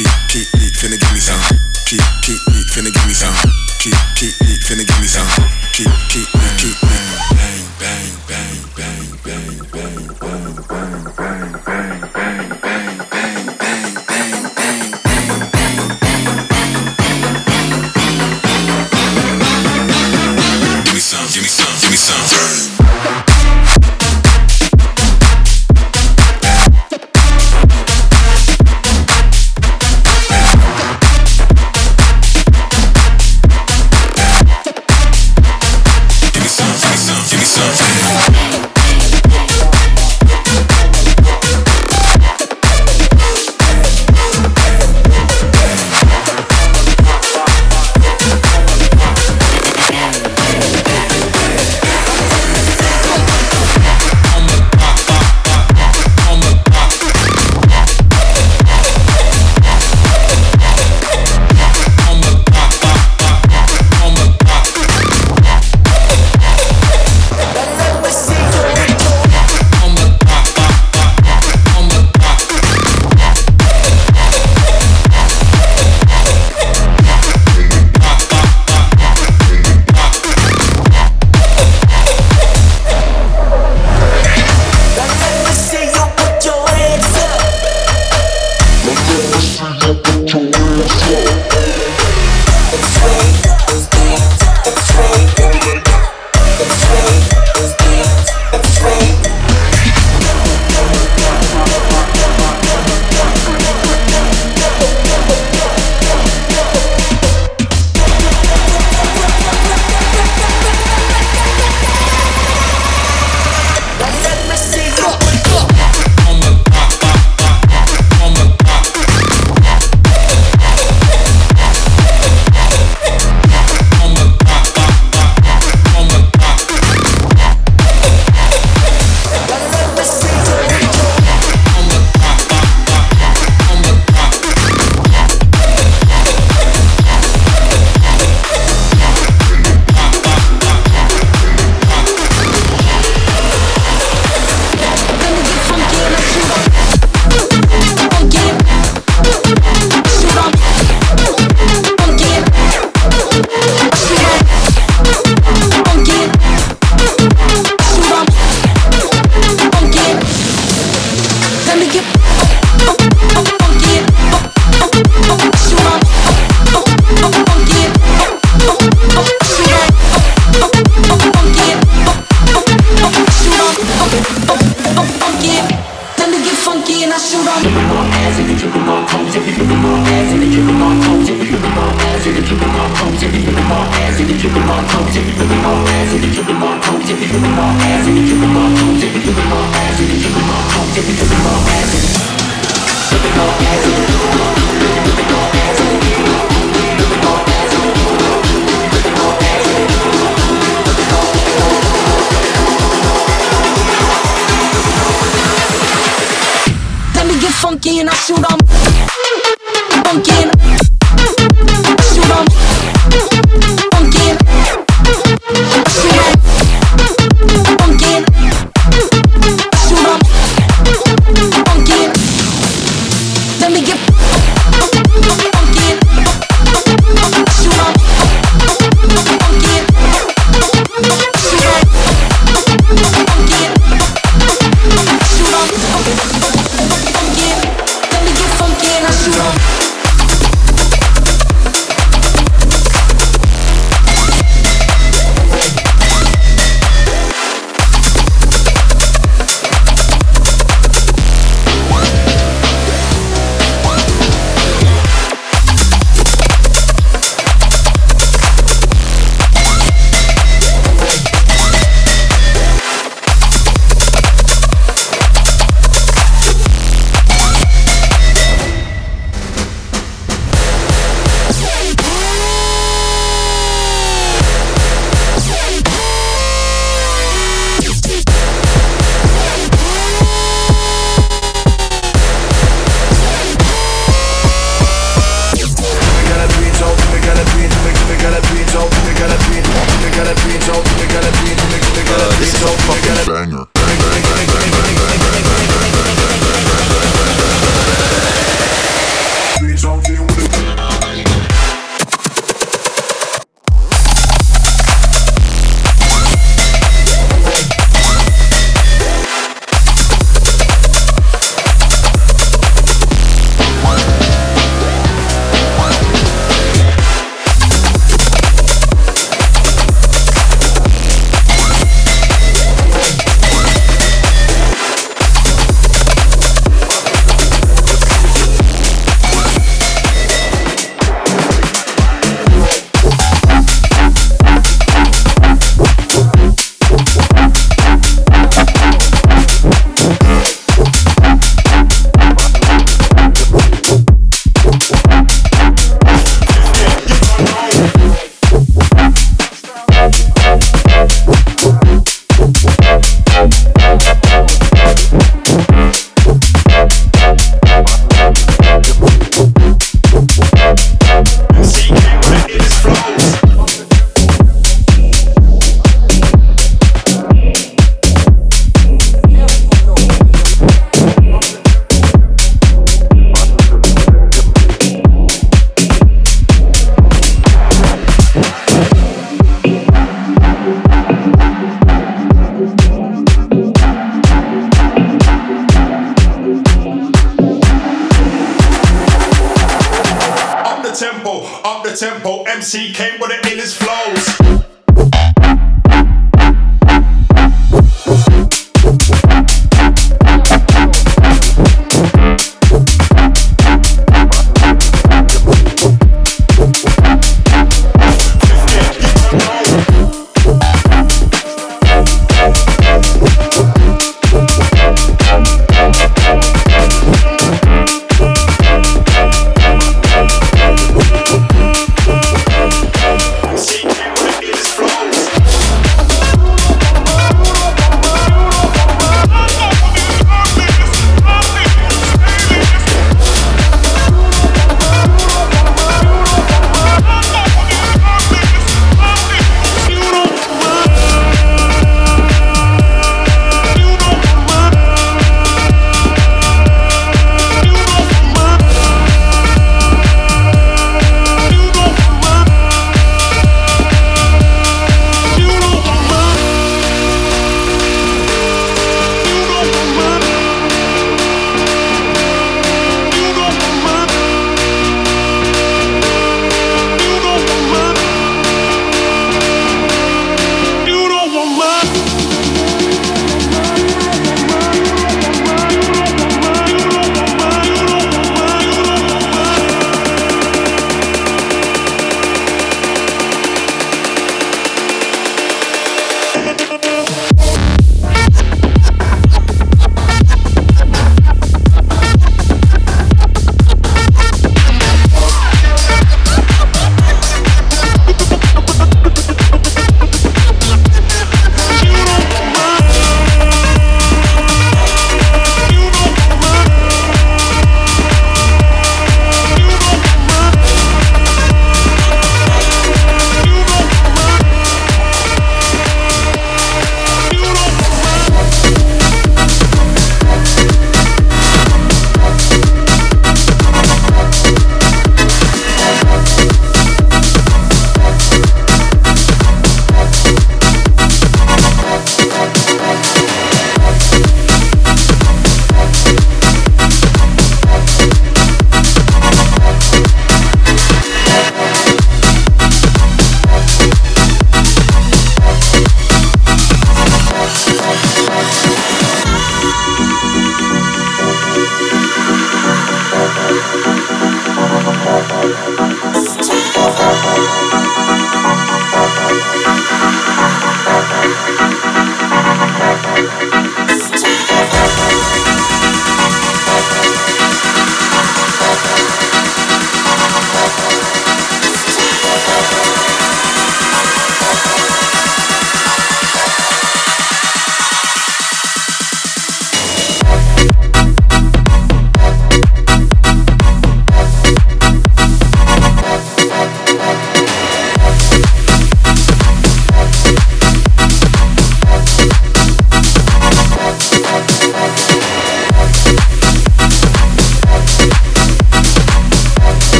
Keep, keep, keep, finna give me some. Keep, keep, keep, finna give me some. Keep, keep, keep, finna give me some. Keep, keep, leak. Get funky and I shoot on funky and سیکھے